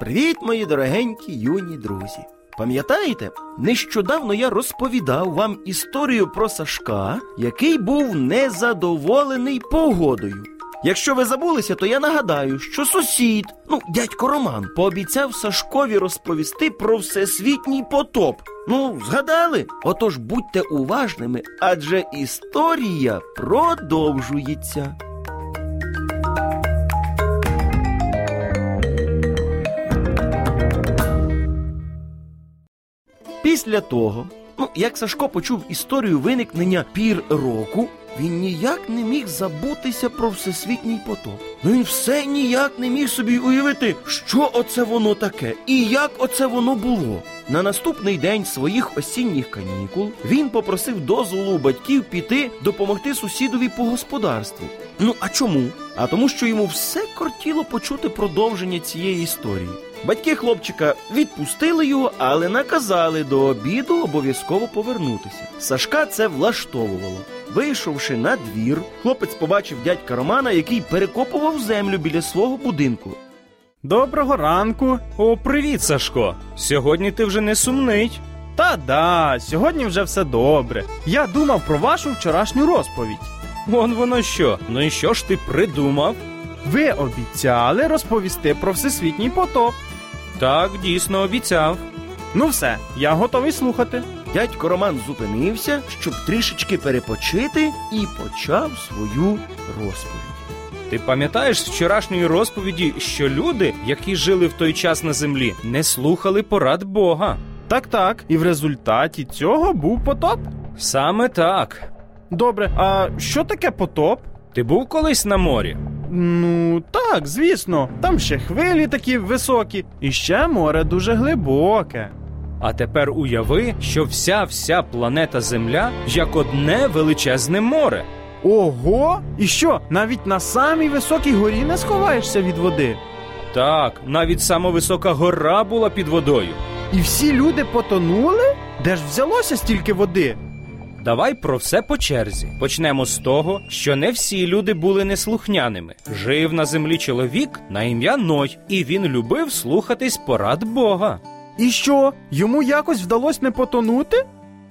Привіт, мої дорогенькі юні друзі! Пам'ятаєте, нещодавно я розповідав вам історію про Сашка, який був незадоволений погодою. Якщо ви забулися, то я нагадаю, що сусід, ну, дядько Роман, пообіцяв Сашкові розповісти про всесвітній потоп. Ну, згадали? Отож будьте уважними, адже історія продовжується. Після того, ну, як Сашко почув історію виникнення пір року, він ніяк не міг забутися про всесвітній потоп. Ну він все ніяк не міг собі уявити, що оце воно таке і як оце воно було. На наступний день своїх осінніх канікул він попросив дозволу у батьків піти допомогти сусідові по господарству. Ну а чому? А тому, що йому все кортіло почути продовження цієї історії. Батьки хлопчика відпустили його, але наказали до обіду обов'язково повернутися. Сашка це влаштовувало. Вийшовши на двір, хлопець побачив дядька Романа, який перекопував землю біля свого будинку. Доброго ранку. О, привіт, Сашко. Сьогодні ти вже не сумний. Та да, сьогодні вже все добре. Я думав про вашу вчорашню розповідь. Вон воно що. Ну і що ж ти придумав? Ви обіцяли розповісти про всесвітній потоп. Так, дійсно обіцяв. Ну все, я готовий слухати. Дядько Роман зупинився, щоб трішечки перепочити, і почав свою розповідь. Ти пам'ятаєш з вчорашньої розповіді, що люди, які жили в той час на землі, не слухали порад Бога? Так, так, і в результаті цього був потоп. Саме так. Добре, а що таке потоп? Ти був колись на морі? Ну, так, звісно, там ще хвилі такі високі, і ще море дуже глибоке. А тепер уяви, що вся вся планета Земля як одне величезне море. Ого! І що, навіть на самій високій горі не сховаєшся від води? Так, навіть сама висока гора була під водою. І всі люди потонули? Де ж взялося стільки води? Давай про все по черзі. Почнемо з того, що не всі люди були неслухняними. Жив на землі чоловік на ім'я Ной, і він любив слухатись порад Бога. І що, йому якось вдалося не потонути?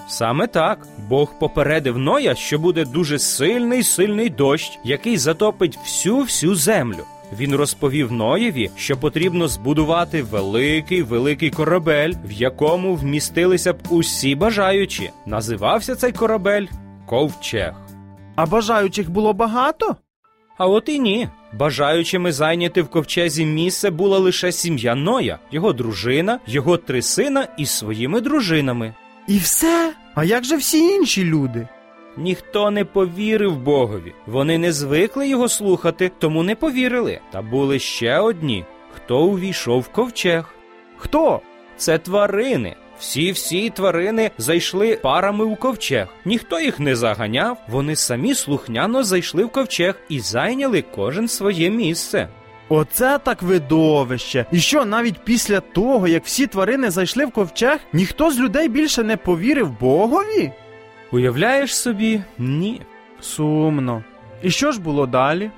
Саме так Бог попередив Ноя, що буде дуже сильний сильний дощ, який затопить всю всю землю. Він розповів Ноєві, що потрібно збудувати великий великий корабель, в якому вмістилися б усі бажаючі. Називався цей корабель Ковчег. А бажаючих було багато? А от і ні. Бажаючими зайняти в ковчезі місце була лише сім'я Ноя, його дружина, його три сина із своїми дружинами. І все? А як же всі інші люди? Ніхто не повірив Богові. Вони не звикли його слухати, тому не повірили. Та були ще одні, хто увійшов в ковчег. Хто? Це тварини. Всі всі тварини зайшли парами у ковчег. Ніхто їх не заганяв. Вони самі слухняно зайшли в ковчег і зайняли кожен своє місце. Оце так видовище. І що навіть після того, як всі тварини зайшли в ковчег, ніхто з людей більше не повірив Богові? Уявляєш собі? Ні. Сумно. І що ж було далі?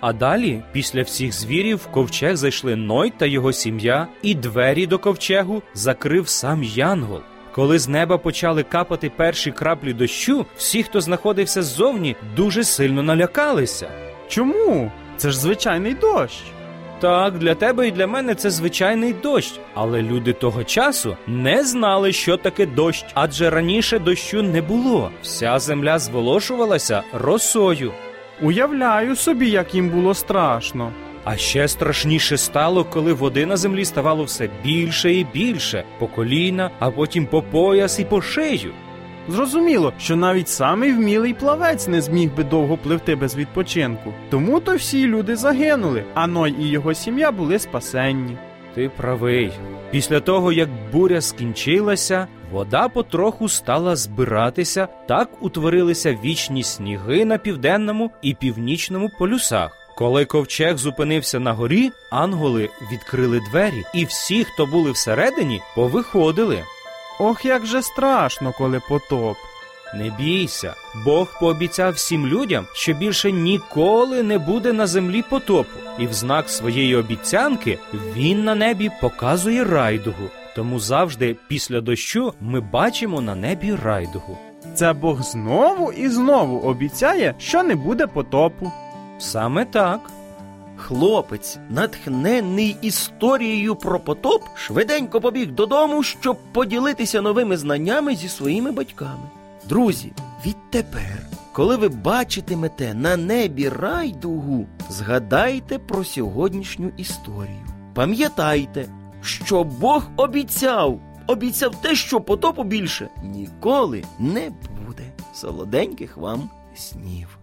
А далі, після всіх звірів, в ковчег зайшли Ной та його сім'я, і двері до ковчегу закрив сам Янгол. Коли з неба почали капати перші краплі дощу, всі, хто знаходився ззовні, дуже сильно налякалися. Чому? Це ж звичайний дощ. Так, для тебе і для мене це звичайний дощ, але люди того часу не знали, що таке дощ, адже раніше дощу не було. Вся земля зволошувалася росою. Уявляю собі, як їм було страшно. А ще страшніше стало, коли води на землі ставало все більше і більше, по коліна, а потім по пояс і по шею. Зрозуміло, що навіть самий вмілий плавець не зміг би довго пливти без відпочинку. Тому то всі люди загинули, а Ной і його сім'я були спасенні. Ти правий. Після того, як буря скінчилася, вода потроху стала збиратися, так утворилися вічні сніги на південному і північному полюсах. Коли ковчег зупинився на горі, анголи відкрили двері, і всі, хто були всередині, повиходили. Ох, як же страшно, коли потоп. Не бійся, Бог пообіцяв всім людям, що більше ніколи не буде на землі потопу, і в знак своєї обіцянки він на небі показує райдугу. Тому завжди після дощу ми бачимо на небі райдугу. Це Бог знову і знову обіцяє, що не буде потопу. Саме так. Хлопець, натхнений історією про потоп, швиденько побіг додому, щоб поділитися новими знаннями зі своїми батьками. Друзі, відтепер, коли ви бачитимете на небі райдугу, згадайте про сьогоднішню історію. Пам'ятайте, що Бог обіцяв, обіцяв те, що потопу більше ніколи не буде. Солоденьких вам снів.